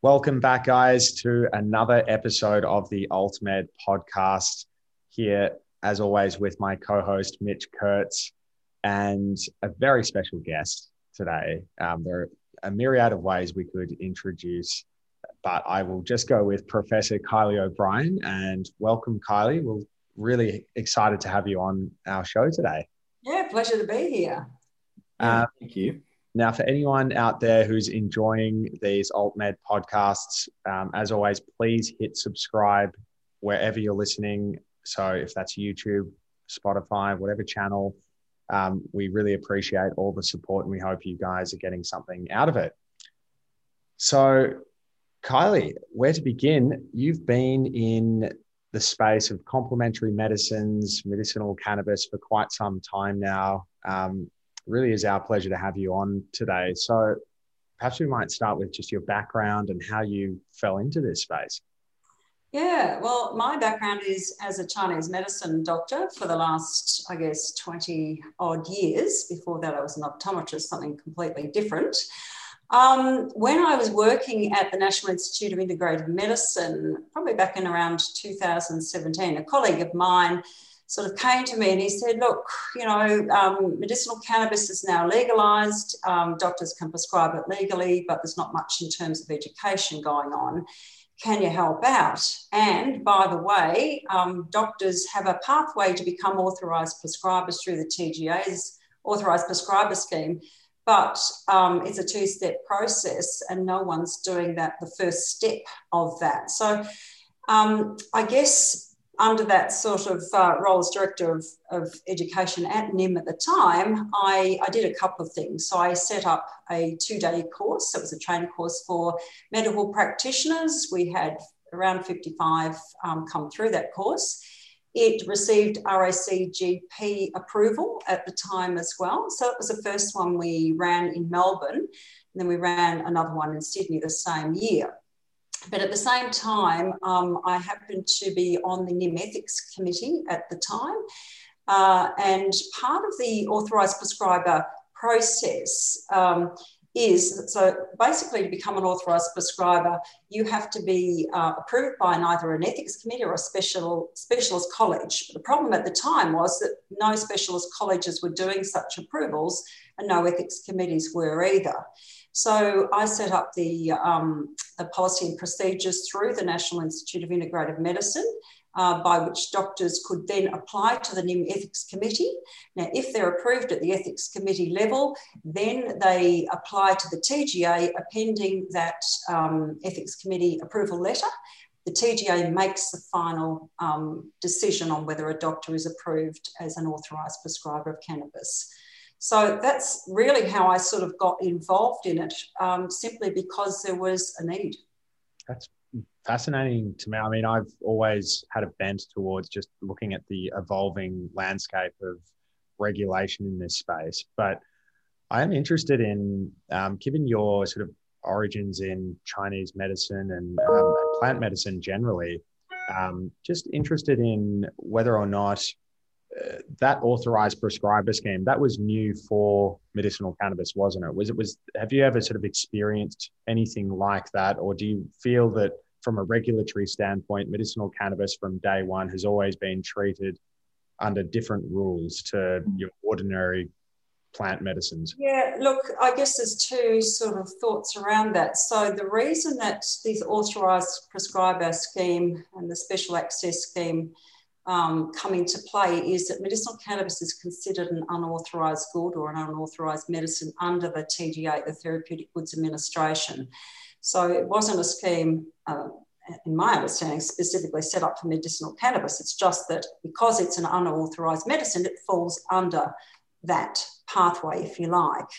Welcome back, guys, to another episode of the AltMed podcast. Here, as always, with my co host, Mitch Kurtz, and a very special guest today. Um, there are a myriad of ways we could introduce, but I will just go with Professor Kylie O'Brien. And welcome, Kylie. We're really excited to have you on our show today. Yeah, pleasure to be here. Uh, Thank you. Now, for anyone out there who's enjoying these AltMed podcasts, um, as always, please hit subscribe wherever you're listening. So, if that's YouTube, Spotify, whatever channel, um, we really appreciate all the support and we hope you guys are getting something out of it. So, Kylie, where to begin? You've been in the space of complementary medicines, medicinal cannabis for quite some time now. Um, really is our pleasure to have you on today. So perhaps we might start with just your background and how you fell into this space. Yeah, well, my background is as a Chinese medicine doctor for the last, I guess, 20 odd years. Before that, I was an optometrist, something completely different. Um, when I was working at the National Institute of Integrative Medicine, probably back in around 2017, a colleague of mine sort of came to me and he said, Look, you know, um, medicinal cannabis is now legalized. Um, doctors can prescribe it legally, but there's not much in terms of education going on. Can you help out? And by the way, um, doctors have a pathway to become authorised prescribers through the TGA's authorised prescriber scheme, but um, it's a two step process, and no one's doing that, the first step of that. So um, I guess under that sort of uh, role as director of, of education at NIM at the time, I, I did a couple of things. So I set up a two day course. It was a training course for medical practitioners. We had around 55 um, come through that course. It received RACGP approval at the time as well. So it was the first one we ran in Melbourne. And then we ran another one in Sydney the same year. But at the same time, um, I happened to be on the NIM Ethics Committee at the time. Uh, and part of the authorised prescriber process um, is so basically to become an authorised prescriber, you have to be uh, approved by either an ethics committee or a special specialist college. But the problem at the time was that no specialist colleges were doing such approvals, and no ethics committees were either. So I set up the, um, the policy and procedures through the National Institute of Integrative Medicine. Uh, by which doctors could then apply to the NIM Ethics Committee. Now, if they're approved at the Ethics Committee level, then they apply to the TGA appending that um, Ethics Committee approval letter. The TGA makes the final um, decision on whether a doctor is approved as an authorised prescriber of cannabis. So that's really how I sort of got involved in it, um, simply because there was a need. That's fascinating to me. I mean, I've always had a bent towards just looking at the evolving landscape of regulation in this space, but I am interested in, um, given your sort of origins in Chinese medicine and, um, plant medicine generally, um, just interested in whether or not that authorized prescriber scheme that was new for medicinal cannabis wasn't it? Was it was have you ever sort of experienced anything like that? Or do you feel that from a regulatory standpoint medicinal cannabis from day one has always been treated under different rules to your ordinary plant medicines? Yeah look i guess there's two sort of thoughts around that. So the reason that this authorized prescriber scheme and the special access scheme um, come into play is that medicinal cannabis is considered an unauthorised good or an unauthorised medicine under the TGA, the Therapeutic Goods Administration. So it wasn't a scheme, uh, in my understanding, specifically set up for medicinal cannabis. It's just that because it's an unauthorised medicine, it falls under that pathway, if you like.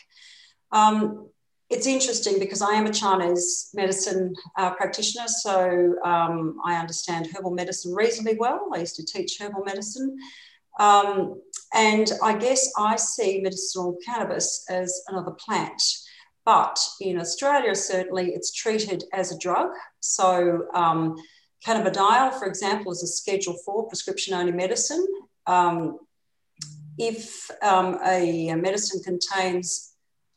Um, it's interesting because I am a Chinese medicine uh, practitioner, so um, I understand herbal medicine reasonably well. I used to teach herbal medicine. Um, and I guess I see medicinal cannabis as another plant. But in Australia, certainly it's treated as a drug. So, um, cannabidiol, for example, is a Schedule 4 prescription only medicine. Um, if um, a medicine contains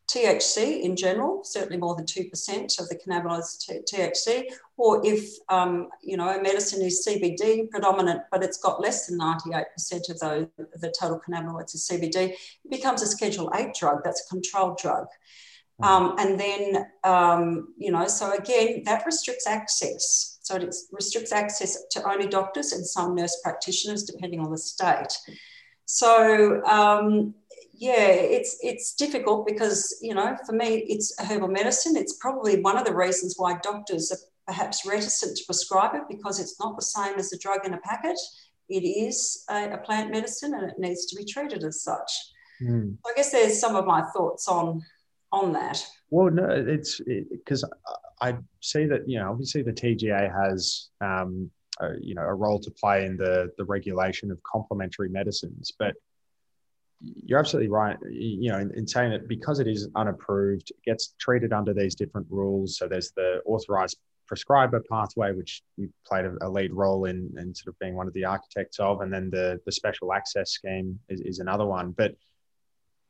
THC in general, certainly more than 2% of the cannabinoids THC, or if, um, you know, a medicine is CBD predominant, but it's got less than 98% of the, the total cannabinoids is CBD, it becomes a Schedule 8 drug. That's a controlled drug. Mm-hmm. Um, and then, um, you know, so again, that restricts access. So it restricts access to only doctors and some nurse practitioners, depending on the state. So um, yeah, it's it's difficult because you know for me it's a herbal medicine. It's probably one of the reasons why doctors are perhaps reticent to prescribe it because it's not the same as a drug in a packet. It is a, a plant medicine and it needs to be treated as such. Mm. So I guess there's some of my thoughts on on that. Well, no, it's because it, I see that you know obviously the TGA has um, a, you know a role to play in the the regulation of complementary medicines, but you're absolutely right. You know, in, in, saying that because it is unapproved, it gets treated under these different rules. So there's the authorized prescriber pathway, which you played a, lead role in, and sort of being one of the architects of, and then the the special access scheme is, is another one. But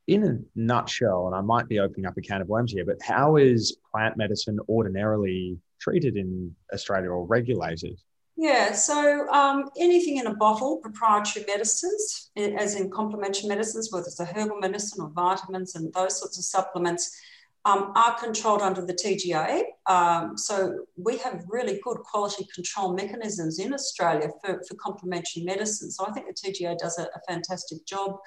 in a nutshell, and I might be opening up a can of worms here, but how is plant medicine ordinarily treated in Australia or regulated? Yeah, so um, anything in a bottle, proprietary medicines, as in complementary medicines, whether it's a herbal medicine or vitamins and those sorts of supplements, um, are controlled under the TGA. Um, so we have really good quality control mechanisms in Australia for, for complementary medicine. So I think the TGA does a, a, fantastic job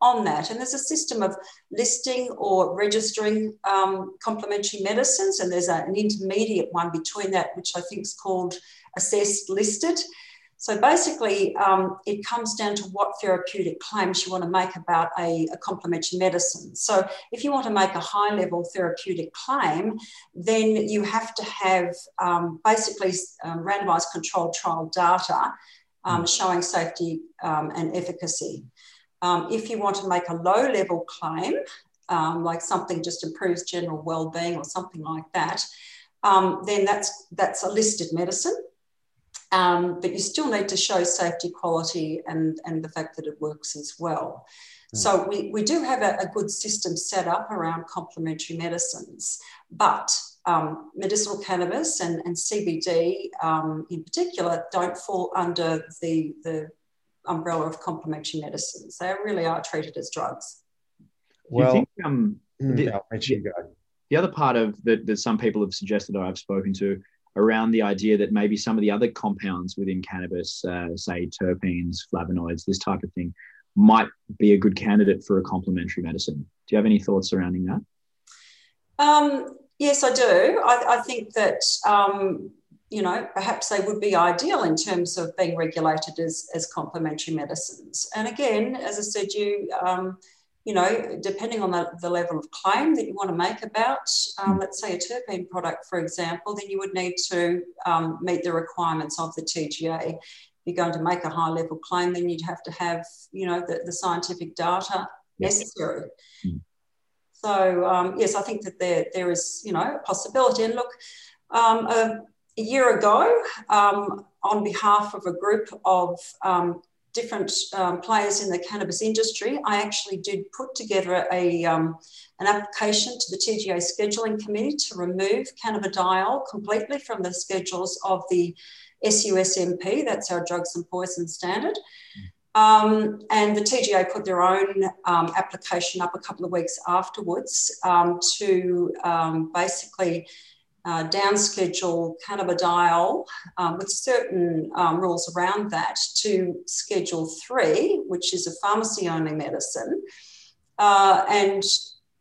on that. And there's a system of listing or registering um, complementary medicines, and there's a, an intermediate one between that, which I think is called assessed listed. So basically, um, it comes down to what therapeutic claims you want to make about a, a, complementary medicine. So if you want to make a high level therapeutic claim, then you have to have um, basically um, randomized controlled trial data um, hmm. showing safety um, and efficacy. Um, if you want to make a low level claim, like something just improves general well being or something like that, then that's, that's a listed medicine. Um, but you still need to show safety, quality, and, and the fact that it works as well. Mm. So we, we do have a, a, good system set up around complementary medicines, but um, medicinal cannabis and, and CBD um, in particular don't fall under the, the umbrella of complementary medicines. They really are treated as drugs. Well, think, um, mm, the, the, the, other part of that, that some people have suggested or I've spoken to around the idea that maybe some of the other compounds within cannabis, uh, say terpenes, flavonoids, this type of thing, might be a good candidate for a complementary medicine. Do you have any thoughts surrounding that? Um, yes, I do. I, I think that um, you know perhaps they would be ideal in terms of being regulated as as complementary medicines. And again, as I said, you um, you know, depending on the, the level of claim that you want to make about, um, hmm. let's say, a terpene product, for example, then you would need to um, meet the requirements of the TGA. If you're going to make a high level claim, then you'd have to have, you know, the, the scientific data necessary. Mm. So, um, yes, I think that there, there is, you know, a possibility. And look, um, a, a, year ago, um, on behalf of a group of um, different um, players in the cannabis industry, I actually did put together a, um, an application to the TGA scheduling committee to remove cannabidiol completely from the schedules of the SUSMP, that's our drugs and poison standard. Um, and the TGA put their own um, application up a couple of weeks afterwards um, to um, basically uh, downschedule cannabidiol um, with certain um, rules around that to Schedule 3, which is a pharmacy only medicine. Uh, and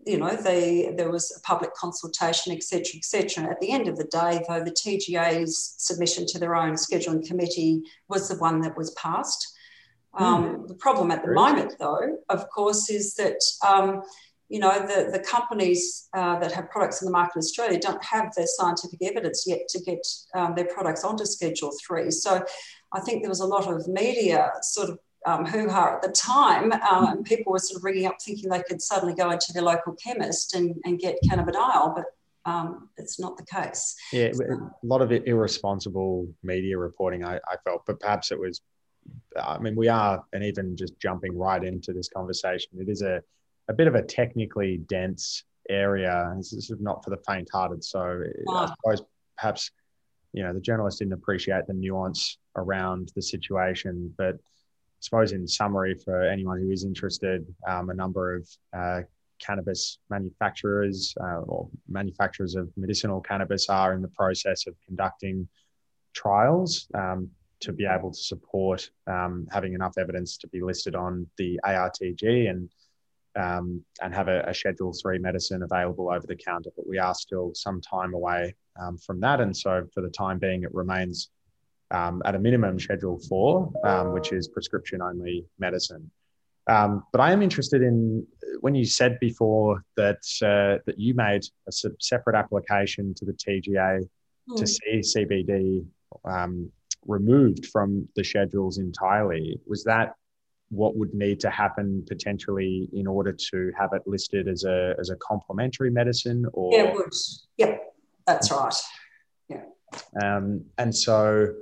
you know, they, there was a public consultation, etc., etc. At the end of the day, though, the TGA's submission to their own scheduling committee was the one that was passed. Um, mm. The problem at the moment, though, of course, is that um, you know, the, the companies uh, that have products in the market in Australia don't have their scientific evidence yet to get um, their products onto Schedule 3. So I think there was a lot of media sort of um, hoo-ha at the time, um, and people were sort of ringing up thinking they could suddenly go into their local chemist and, and get cannabidiol, but um, it's not the case. Yeah, a lot of it irresponsible media reporting, I, I felt, but perhaps it was, I mean, we are, and even just jumping right into this conversation, it is a a bit of a technically dense area. This is not for the faint-hearted. So I suppose perhaps you know the journalist didn't appreciate the nuance around the situation, but I suppose in summary for anyone who is interested, um, a number of uh, cannabis manufacturers uh, or manufacturers of medicinal cannabis are in the process of conducting trials um, to be able to support um, having enough evidence to be listed on the ARTG and um, and have a, a, Schedule Three medicine available over the counter. But we are still some time away um, from that, and so for the time being, it remains um, at a minimum Schedule Four, um, which is prescription only medicine. Um, but I am interested in when you said before that uh, that you made a separate application to the TGA mm. to see CBD um, removed from the schedules entirely. Was that what would need to happen potentially in order to have it listed as a as a complementary medicine? Or yeah, it would. Yep, that's right. Yeah. Um, and so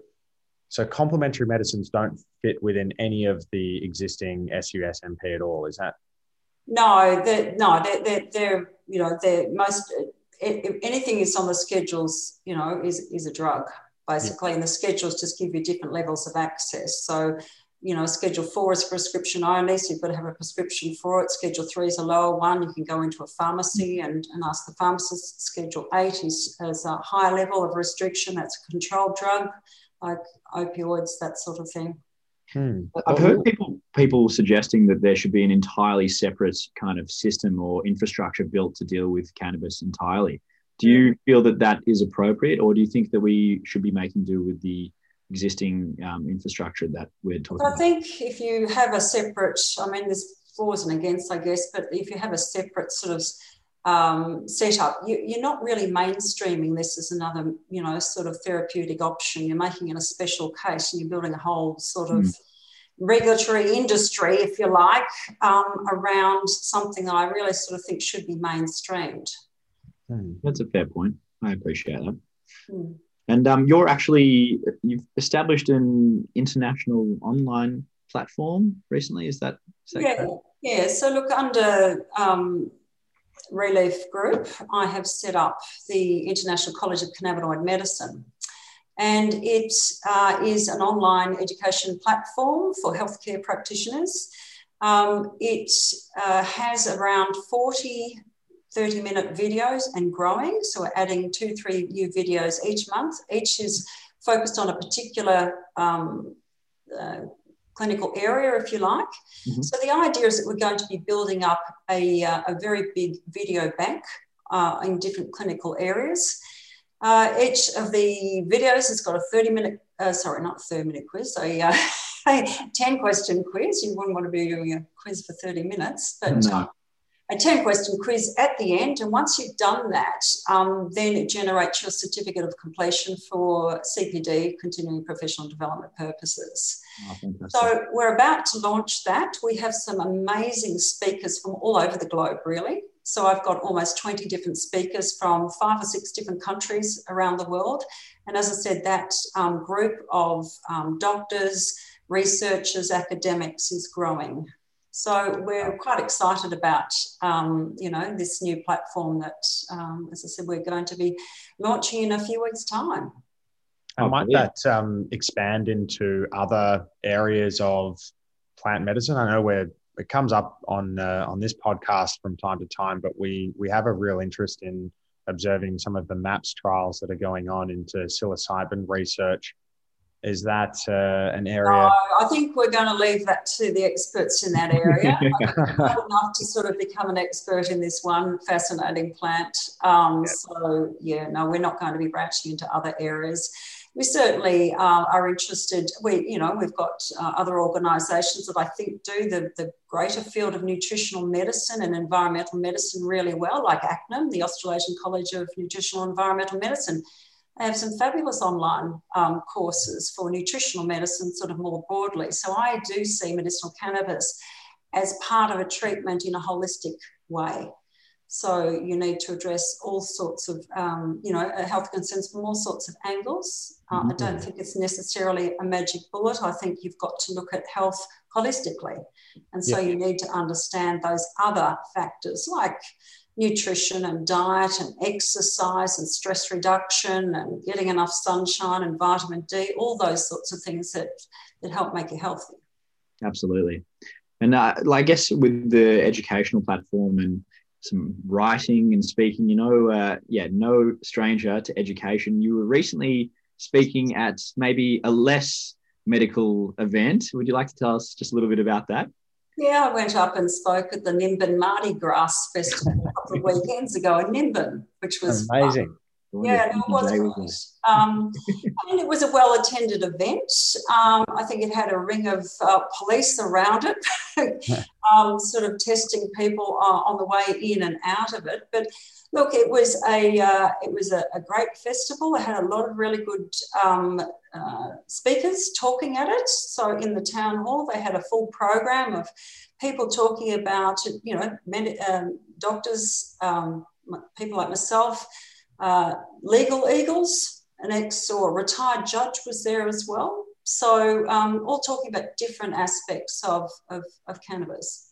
so complementary medicines don't fit within any of the existing SUSMP at all. Is that? No, they're, no, they're, they're, they're you know they're most if anything is on the schedules, you know, is is a drug basically, yeah. and the schedules just give you different levels of access. So you know, schedule four is prescription only, so you've got to have a prescription for it. Schedule three is a lower one. You can go into a pharmacy and, and ask the pharmacist. Schedule eight is, is a higher level of restriction. That's a controlled drug like opioids, that sort of thing. Hmm. I've heard people people suggesting that there should be an entirely separate kind of system or infrastructure built to deal with cannabis entirely. Do you feel that that is appropriate, or do you think that we should be making do with the existing um, infrastructure that we're talking? About. I about? think if you have a separate, I mean, there's flaws and against, I guess, but if you have a separate sort of um, setup, you, are not really mainstreaming this as another, you know, sort of therapeutic option. You're making it a special case and you're building a whole sort of mm. regulatory industry, if you like, um, around something that I really sort of think should be mainstreamed. Mm. That's a fair point. I appreciate that. Mm. And um, you're actually, you've established an international online platform recently. Is that, is that yeah, correct? yeah. So look, under um, Relief Group, I have set up the International College of Cannabinoid Medicine. And it uh, is an online education platform for healthcare practitioners. Um, it uh, has around 40 30 minute videos and growing. So we're adding two, three new videos each month. Each is focused on a particular um, uh, clinical area, if you like. Mm-hmm. So the idea is that we're going to be building up a, uh, a very big video bank uh, in different clinical areas. Uh, each of the videos has got a 30 minute, uh, sorry, not 30 minute quiz, a, a 10 question quiz. You wouldn't want to be doing a quiz for 30 minutes, but no a 10 question quiz at the end. And once you've done that, um, then it generates your certificate of completion for CPD, continuing professional development purposes. Oh, so we're about to launch that. We have some amazing speakers from all over the globe, really. So I've got almost 20 different speakers from five or six different countries around the world. And as I said, that um, group of um, doctors, researchers, academics is growing. So we're quite excited about, um, you know, this new platform that, um, as I said, we're going to be launching in a few weeks' time. And might that um, expand into other areas of plant medicine? I know where it comes up on uh, on this podcast from time to time, but we we have a real interest in observing some of the MAPS trials that are going on into psilocybin research is that uh, an area? Uh, I think we're going to leave that to the experts in that area. not enough to sort of become an expert in this one fascinating plant. Um, yeah. So, yeah, no, we're not going to be branching into other areas. We certainly uh, are interested. We, you know, we've got uh, other organisations that I think do the, the greater field of nutritional medicine and environmental medicine really well, like ACNEM, the Australasian College of Nutritional Environmental Medicine I have some fabulous online um, courses for nutritional medicine, sort of more broadly. So I do see medicinal cannabis as part of a treatment in a holistic way. So you need to address all sorts of, um, you know, health concerns from all sorts of angles. Uh, mm-hmm. I don't think it's necessarily a magic bullet. I think you've got to look at health holistically. And so yeah. you need to understand those other factors like nutrition and diet and exercise and stress reduction and getting enough sunshine and vitamin D, all those sorts of things that, that help make you healthy. Absolutely. And uh, I guess with the educational platform and some writing and speaking, you know, uh, yeah, no stranger to education. You were recently speaking at maybe a less medical event. Would you like to tell us just a little bit about that? Yeah, I went up and spoke at the Nimbin Mardi Gras Festival a couple of weekends ago in Nimbin, which was amazing. Fun. Yeah, no, it was um, mean, it was a well attended event. Um, I think it had a ring of uh, police around it, um, sort of testing people uh, on the way in and out of it. But look, it was a uh, it was a, a, great festival. It had a lot of really good um, uh, speakers talking at it. So in the town hall, they had a full program of people talking about you know med- um, doctors, um, people like myself uh, legal eagles, an ex or retired judge was there as well. So, um, all talking about different aspects of, of, of cannabis.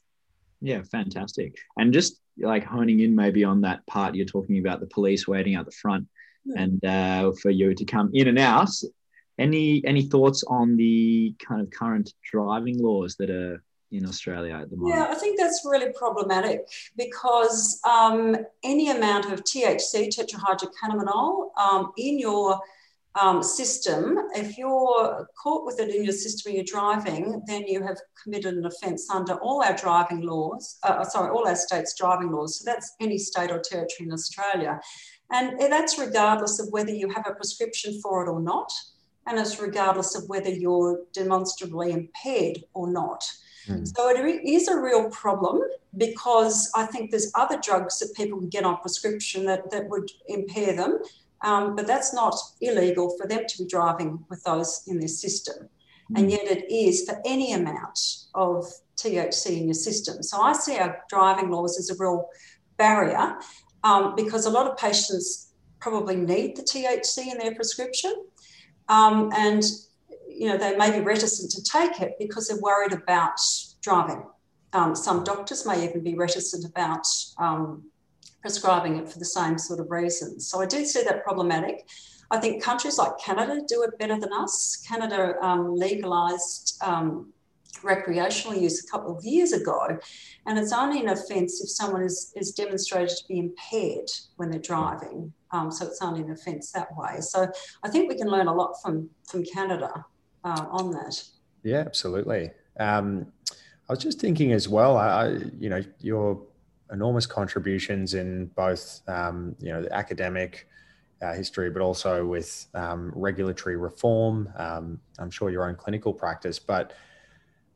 Yeah, fantastic. And just like honing in maybe on that part you're talking about the police waiting out the front mm. and uh, for you to come in and out. Any any thoughts on the kind of current driving laws that are in Australia at the moment? Yeah, I think that's really problematic because um, any amount of THC, tetrahydrocannabinol, um, in your um, system, if you're caught with it in your system you're driving, then you have committed an offence under all our driving laws, uh, sorry, all our states' driving laws. So that's any state or territory in Australia. And that's regardless of whether you have a prescription for it or not, and it's regardless of whether you're demonstrably impaired or not. Mm. So it is a real problem because I think there's other drugs that people can get on prescription that, that would impair them. Um, but that's not illegal for them to be driving with those in their system. Mm. And yet it is for any amount of THC in your system. So I see our driving laws as a real barrier um, because a lot of patients probably need the THC in their prescription. Um, and you know, they may be reticent to take it because they're worried about driving. Um, some doctors may even be reticent about um, prescribing it for the same sort of reasons. So I do see that problematic. I think countries like Canada do it better than us. Canada um, legalised um, recreational use a couple of years ago, and it's only an offence if someone is, is demonstrated to be impaired when they're driving. Um, so it's only an offence that way. So I think we can learn a lot from from Canada uh, on that. Yeah, absolutely. Um, I was just thinking as well. I, you know, your enormous contributions in both, um, you know, the academic uh, history, but also with um, regulatory reform. Um, I'm sure your own clinical practice, but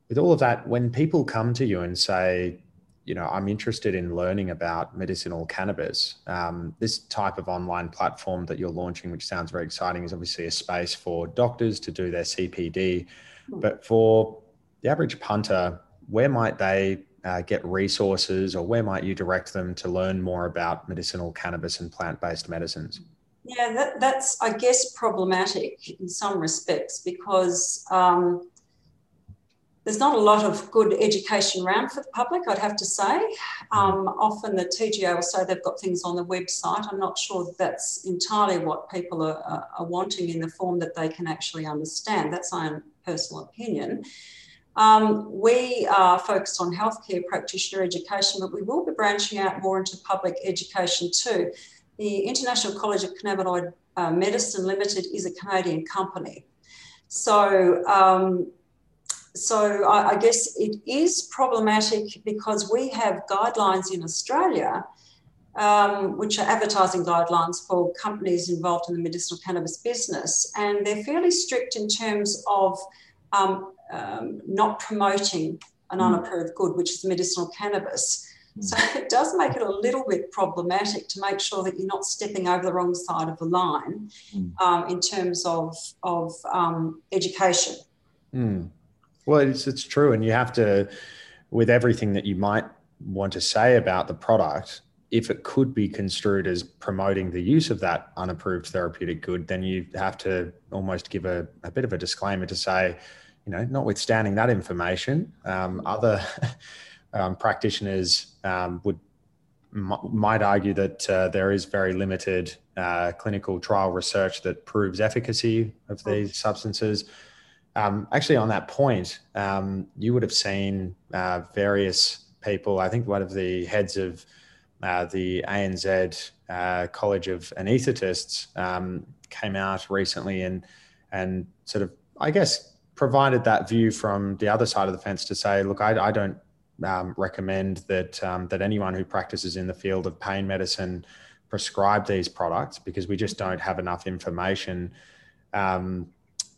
with all of that, when people come to you and say, you know, I'm interested in learning about medicinal cannabis. Um, this type of online platform that you're launching, which sounds very exciting, is obviously a space for doctors to do their CPD. Hmm. But for the average punter, where might they uh, get resources or where might you direct them to learn more about medicinal cannabis and plant based medicines? Yeah, that, that's, I guess, problematic in some respects because. Um, there's not a lot of good education around for the public, I'd have to say. Um, often the TGA will say they've got things on the website. I'm not sure that that's entirely what people are, are wanting in the form that they can actually understand. That's my own personal opinion. Um, we are focused on healthcare practitioner education, but we will be branching out more into public education too. The International College of Cannabinoid uh, Medicine Limited is a Canadian company. So um, so I, I, guess it is problematic because we have guidelines in Australia, um, which are advertising guidelines for companies involved in the medicinal cannabis business, and they're fairly strict in terms of um, um, not promoting an mm. unapproved good, which is medicinal cannabis. Mm. So it does make it a little bit problematic to make sure that you're not stepping over the wrong side of the line mm. um, in terms of, of um, education. Mm. Well, it's it's true, and you have to, with everything that you might want to say about the product, if it could be construed as promoting the use of that unapproved therapeutic good, then you have to almost give a, a bit of a disclaimer to say, you know, notwithstanding that information, um, other um, practitioners um, would m- might argue that uh, there is very limited uh, clinical trial research that proves efficacy of these substances. Um, actually, on that point, um, you would have seen uh, various people. I think one of the heads of uh, the ANZ uh, College of Anaesthetists um, came out recently and and sort of, I guess, provided that view from the other side of the fence to say, look, I, I don't um, recommend that um, that anyone who practices in the field of pain medicine prescribe these products because we just don't have enough information. Um,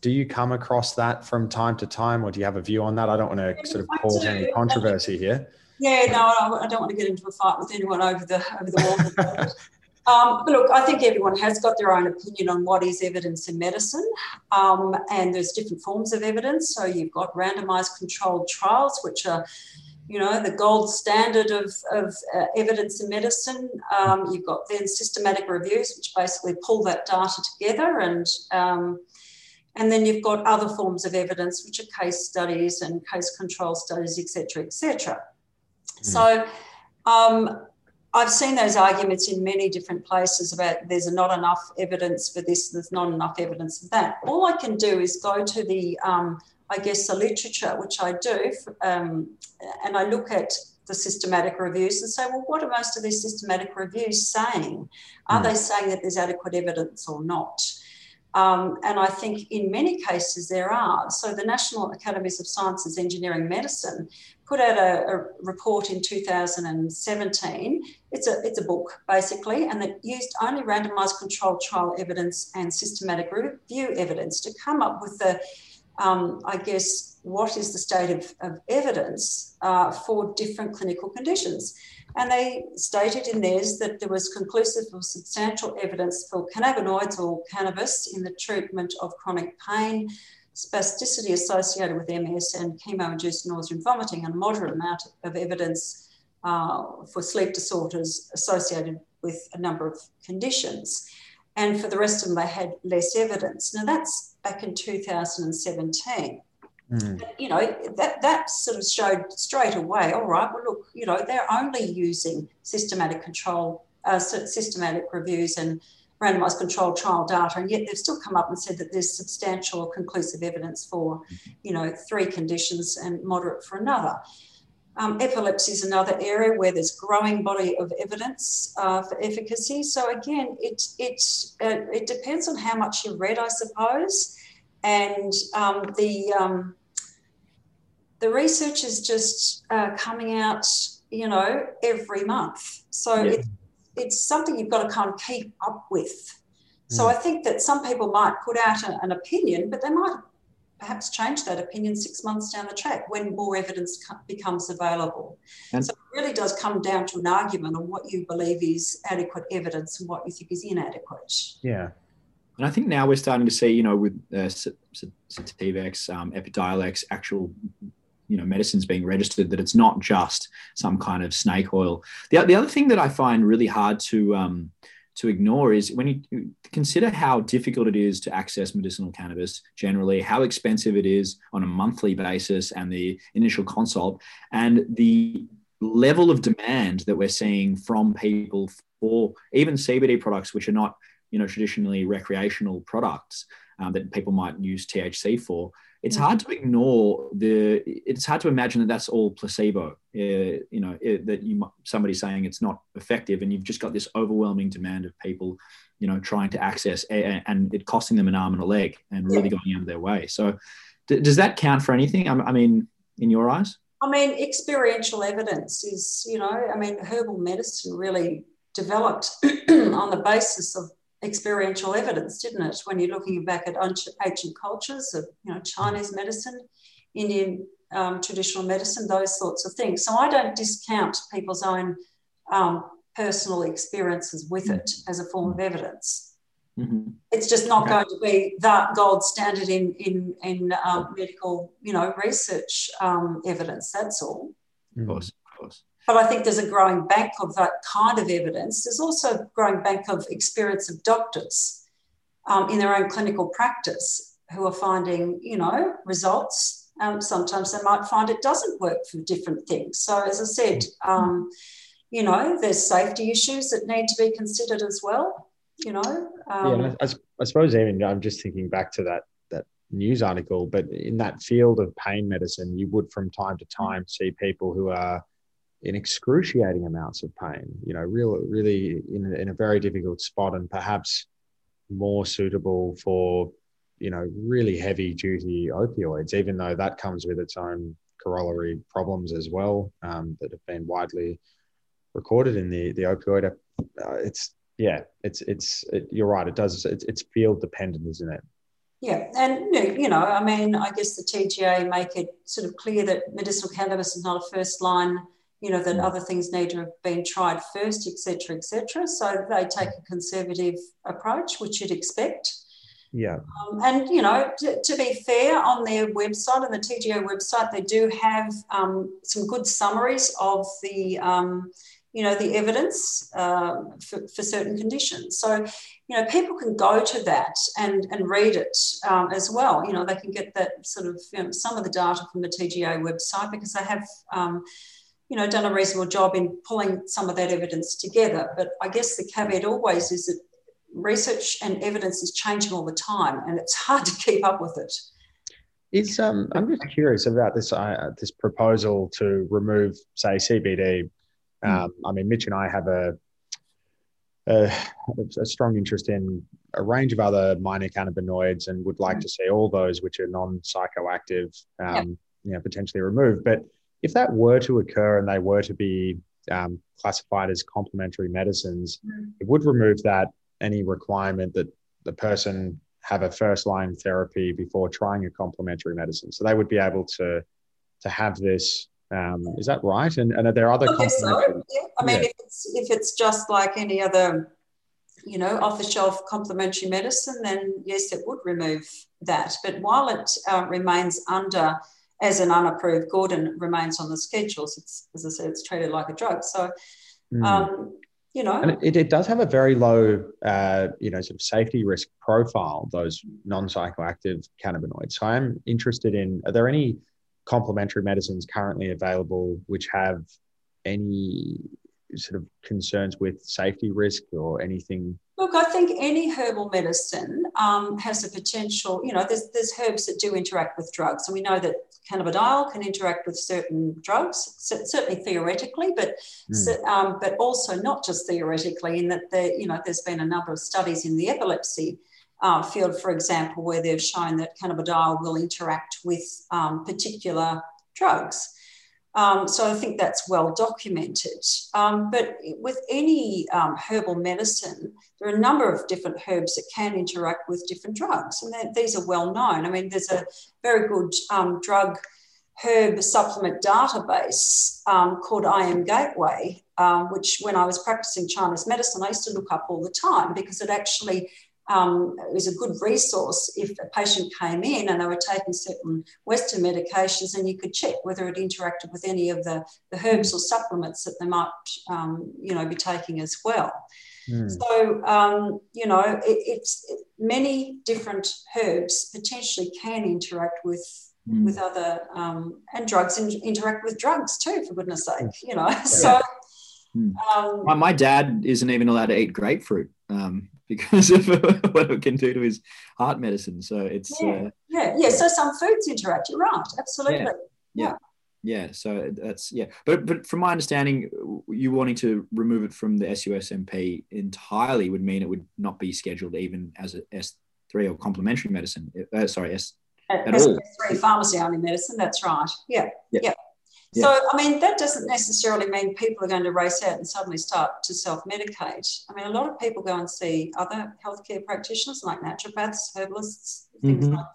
do you come across that from time to time, or do you have a view on that? I don't want to sort of cause any controversy here. Yeah, no, I don't want to get into a fight with anyone over the over the wall. Um, look, I think everyone has got their own opinion on what is evidence in medicine, um, and there's different forms of evidence. So you've got randomized controlled trials, which are, you know, the gold standard of, of uh, evidence in medicine. Um, you've got then systematic reviews, which basically pull that data together, and um, and then you've got other forms of evidence, which are case studies and case control studies, etc., etc. Mm. So. Um, I've seen those arguments in many different places about there's not enough evidence for this, there's not enough evidence for that. All I can do is go to the, um, I guess, the literature, which I do, um, and I look at the systematic reviews and say, well, what are most of these systematic reviews saying? Are mm. they saying that there's adequate evidence or not? Um, and I think in many cases there are. So the National Academies of Sciences, Engineering, Medicine put out a, a, report in 2017. It's a, it's a book, basically, and it used only randomized controlled trial evidence and systematic review evidence to come up with the, um, I guess, what is the state of, of evidence uh, for different clinical conditions. And they stated in theirs that there was conclusive or substantial evidence for cannabinoids or cannabis in the treatment of chronic pain, spasticity associated with MS and chemo-induced nausea and vomiting, and a moderate amount of evidence uh, for sleep disorders associated with a number of conditions. And for the rest of them, they had less evidence. Now, that's back in 2017. Mm. You know, that, that sort of showed straight away, all right, well, look, you know, they're only using systematic control, uh, systematic reviews and randomized controlled trial data, and yet they've still come up and said that there's substantial or conclusive evidence for, you know, three conditions and moderate for another. Um, epilepsy is another area where there's growing body of evidence uh, for efficacy. So again, it it uh, it depends on how much you read, I suppose, and um, the um, the research is just uh, coming out, you know, every month. So yeah. it's it's something you've got to kind of keep up with. So mm. I think that some people might put out a, an opinion, but they might perhaps change that opinion six months down the track when more evidence becomes available. And so it really does come down to an argument on what you believe is adequate evidence and what you think is inadequate. Yeah. And I think now we're starting to see, you know, with uh, Sativex, um, Epidiolex, actual you know medicines being registered that it's not just some kind of snake oil. The, the other thing that i find really hard to um, to ignore is when you consider how difficult it is to access medicinal cannabis generally how expensive it is on a monthly basis and the initial consult and the level of demand that we're seeing from people for even cbd products which are not you know traditionally recreational products um, that people might use thc for it's mm. hard to ignore the it's hard to imagine that that's all placebo uh, you know it, that you somebody saying it's not effective and you've just got this overwhelming demand of people you know trying to access a, and it costing them an arm and a leg and really yeah. going out of their way so d- does that count for anything I, I mean in your eyes i mean experiential evidence is you know i mean herbal medicine really developed on the basis of experiential evidence, didn't it? When you're looking back at ancient cultures of, you know, Chinese medicine, Indian um, traditional medicine, those sorts of things. So I don't discount people's own um, personal experiences with it as a form of evidence. Mm-hmm. It's just not okay. going to be that gold standard in in in um, medical, you know, research um, evidence. That's all. Of course, of course. But I think there's a growing bank of that kind of evidence. There's also a growing bank of experience of doctors um, in their own clinical practice who are finding, you know, results. Um, sometimes they might find it doesn't work for different things. So, as I said, um, you know, there's safety issues that need to be considered as well. You know. Um, yeah, I, I suppose even I'm just thinking back to that that news article, but in that field of pain medicine, you would from time to time see people who are in excruciating amounts of pain. You know, real, really in, in a very difficult spot, and perhaps more suitable for you know really heavy duty opioids, even though that comes with its own corollary problems as well um, that have been widely recorded in the the opioid. Uh, it's yeah, it's it's it, you're right. It does. It's, it's field dependent, isn't it? Yeah, and you know, I mean, I guess the TGA make it sort of clear that medicinal cannabis is not a first line you know, that mm. other things need to have been tried first, etc., etc. So they take a conservative approach, which you'd expect. Yeah. Um, and, you know, to, to, be fair, on their website, on the TGA website, they do have um, some good summaries of the, um, you know, the evidence uh, for, for, certain conditions. So, you know, people can go to that and, and read it um, as well. You know, they can get that sort of, you know, some of the data from the TGA website because they have um, you know, done a reasonable job in pulling some of that evidence together. But I guess the caveat always is that research and evidence is changing all the time, and it's hard to keep up with it. It's um, I'm just curious about this uh, this proposal to remove, say, CBD. Hmm. Um, I mean, Mitch and I have a, a, a strong interest in a range of other minor cannabinoids, and would like mm. to see all those which are non psychoactive, um, you know, potentially removed. But if that were to occur and they were to be um, classified as complementary medicines, mm. it would remove that any requirement that the person have a first line therapy before trying a complementary medicine. So they would be able to to have this. Um, is that right? And, and are there other complementary? So. Yeah. I mean, yeah. if it's if it's just like any other, you know, off the shelf complementary medicine, then yes, it would remove that. But while it uh, remains under as an unapproved good and remains on the schedules. It's, as I said, it's treated like a drug. So, mm. um, you know. And it, it, does have a very low, uh, you know, sort of safety risk profile, those non psychoactive cannabinoids. So I'm interested in are there any complementary medicines currently available which have any sort of concerns with safety risk or anything Look, I think any herbal medicine um, has the potential, you know, there's, there's herbs that do interact with drugs. And we know that cannabidiol can interact with certain drugs, certainly theoretically, but, mm. um, but also not just theoretically, in that there, you know, there's been a number of studies in the epilepsy uh, field, for example, where they've shown that cannabidiol will interact with um, particular drugs. Um, so I think that's well documented. Um, but with any um, herbal medicine, there are a number of different herbs that can interact with different drugs, and these are well known. I mean, there's a very good um, drug herb supplement database um, called IM Gateway, um, which when I was practicing Chinese medicine, I used to look up all the time because it actually um, it was a good resource if a patient came in and they were taking certain Western medications, and you could check whether it interacted with any of the, the herbs or supplements that they might, um, you know, be taking as well. Mm. So, um, you know, it, it's it, many different herbs potentially can interact with mm. with other um, and drugs in, interact with drugs too, for goodness sake, you know. Yeah. So. Mm. Um, my, my, dad isn't even allowed to eat grapefruit. Um, because of what it can do to his heart medicine. So it's yeah, uh, yeah, yeah. So some foods interact. You're right, absolutely. Yeah. yeah. yeah. So that's yeah, but but from my understanding, you wanting to remove it from the SUSMP entirely would mean it would not be scheduled even as a S three or complementary medicine. Uh, sorry, S at, at all. S3 pharmacy only medicine. That's right. Yeah, yeah. yeah. Yeah. So, I mean, that doesn't necessarily mean people are going to race out and suddenly start to self medicate. I mean, a lot of people go and see other healthcare practitioners like naturopaths, herbalists, things mm-hmm. like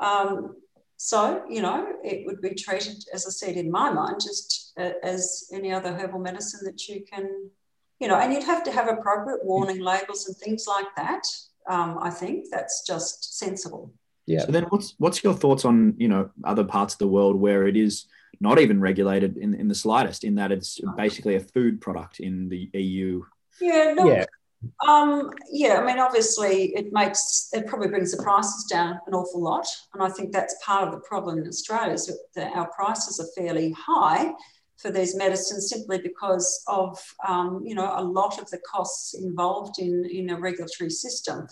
that. Um, so, you know, it would be treated, as I said, in my mind, just uh, as any other herbal medicine that you can, you know, and you'd have to have appropriate warning labels and things like that. Um, I think that's just sensible. Yeah. So then, what's what's your thoughts on you know other parts of the world where it is not even regulated in, in the slightest, in that it's basically a food product in the EU. Yeah, look, yeah. Um, yeah, I mean, obviously, it makes it probably brings the prices down an awful lot, and I think that's part of the problem in Australia is that our prices are fairly high for these medicines simply because of um, you know a lot of the costs involved in, in a regulatory system.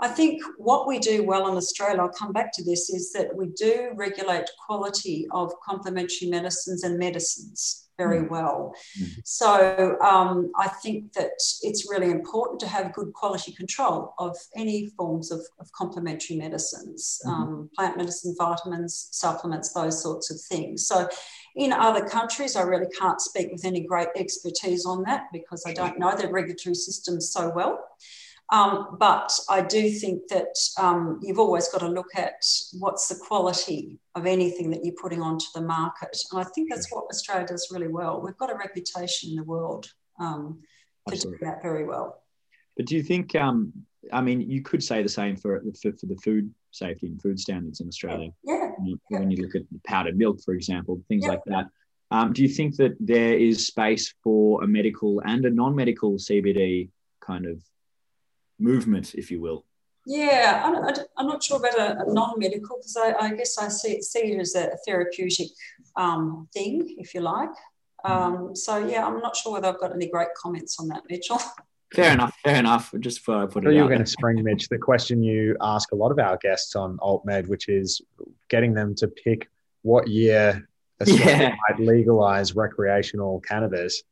I think what we do well in Australia, I'll come back to this, is that we do regulate quality of complementary medicines and medicines very mm. well. Mm-hmm. So um, I think that it's really important to have good quality control of any forms of, of complementary medicines, mm-hmm. um, plant medicine, vitamins, supplements, those sorts of things. So in other countries, I really can't speak with any great expertise on that because I don't know their regulatory systems so well. Um, but I do think that um, you've always got to look at what's the quality of anything that you're putting onto the market. And I think that's what Australia does really well. We've got a reputation in the world um, for doing that very well. But do you think, um, I mean, you could say the same for, for, for, the food safety and food standards in Australia. Yeah. When you, yeah. when you look at powdered milk, for example, things yeah. like that. Um, do you think that there is space for a medical and a non medical CBD kind of movement, if you will? Yeah, I'm, not sure about a, a non-medical because I, I, guess I see it, see it as a therapeutic um, thing, if you like. Mm-hmm. Um, so yeah, I'm not sure whether I've got any great comments on that, Mitchell. Fair enough. Fair enough. Just for I put it. You're going to spring, Mitch, the question you ask a lot of our guests on AltMed, which is getting them to pick what year Australia yeah. might legalize recreational cannabis.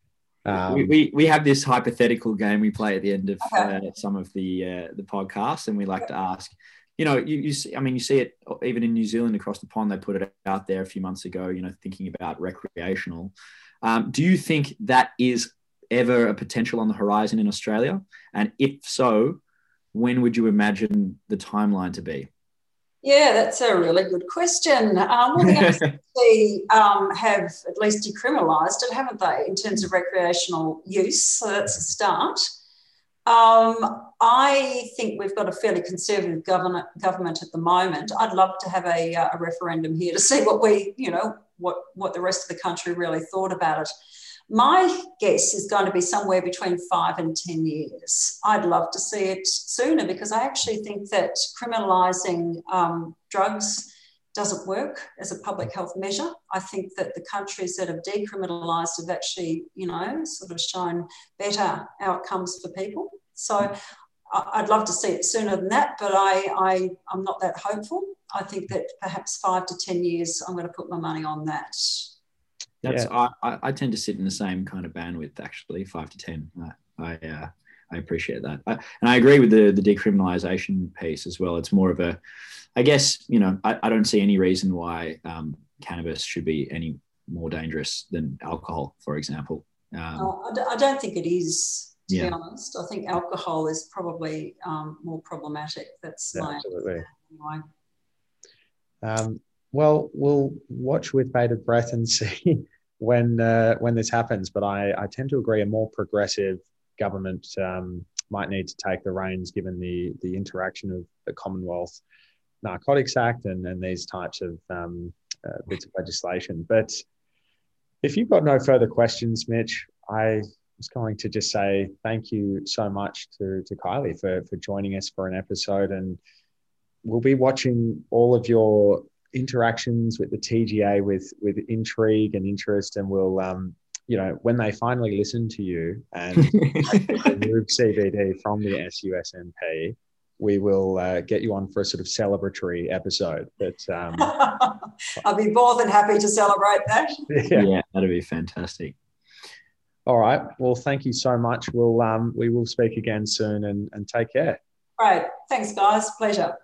Um, we, we, we have this hypothetical game we play at the end of uh, some of the uh, the podcasts, and we like to ask, you know, you, you see, I mean, you see it even in New Zealand across the pond. They put it out there a few months ago. You know, thinking about recreational. Um, do you think that is ever a potential on the horizon in Australia? And if so, when would you imagine the timeline to be? Yeah, that's a really good question. Um, well, the um, have at least decriminalised it, haven't they, in terms of recreational use? So that's a start. Um, I think we've got a fairly conservative government government at the moment. I'd love to have a, uh, a referendum here to see what we, you know, what what the rest of the country really thought about it. My guess is going to be somewhere between five and 10 years. I'd love to see it sooner because I actually think that criminalising um, drugs doesn't work as a public health measure. I think that the countries that have decriminalised have actually, you know, sort of shown better outcomes for people. So I'd love to see it sooner than that, but I, I, I'm not that hopeful. I think that perhaps five to 10 years, I'm going to put my money on that. That's yeah. I, I tend to sit in the same kind of bandwidth actually, five to ten. I I, uh, I appreciate that, I, and I agree with the the decriminalisation piece as well. It's more of a, I guess you know I, I don't see any reason why um, cannabis should be any more dangerous than alcohol, for example. Um, oh, I don't think it is. To yeah. be honest, I think alcohol is probably um, more problematic. That's yeah, my absolutely. Anyway. Um, well, we'll watch with bated breath and see when uh, when this happens. But I, I tend to agree a more progressive government um, might need to take the reins given the the interaction of the Commonwealth Narcotics Act and, and these types of um, uh, bits of legislation. But if you've got no further questions, Mitch, I was going to just say thank you so much to, to Kylie for, for joining us for an episode. And we'll be watching all of your interactions with the TGA with with intrigue and interest, and we'll um, you know when they finally listen to you and remove CBD from the SUSMP, we will uh, get you on for a sort of celebratory episode. But um, I'll be more than happy to celebrate that. Yeah, yeah that'd be fantastic. All right. Well, thank you so much. We'll um, we will speak again soon and, and take care. Right. Thanks, guys. Pleasure.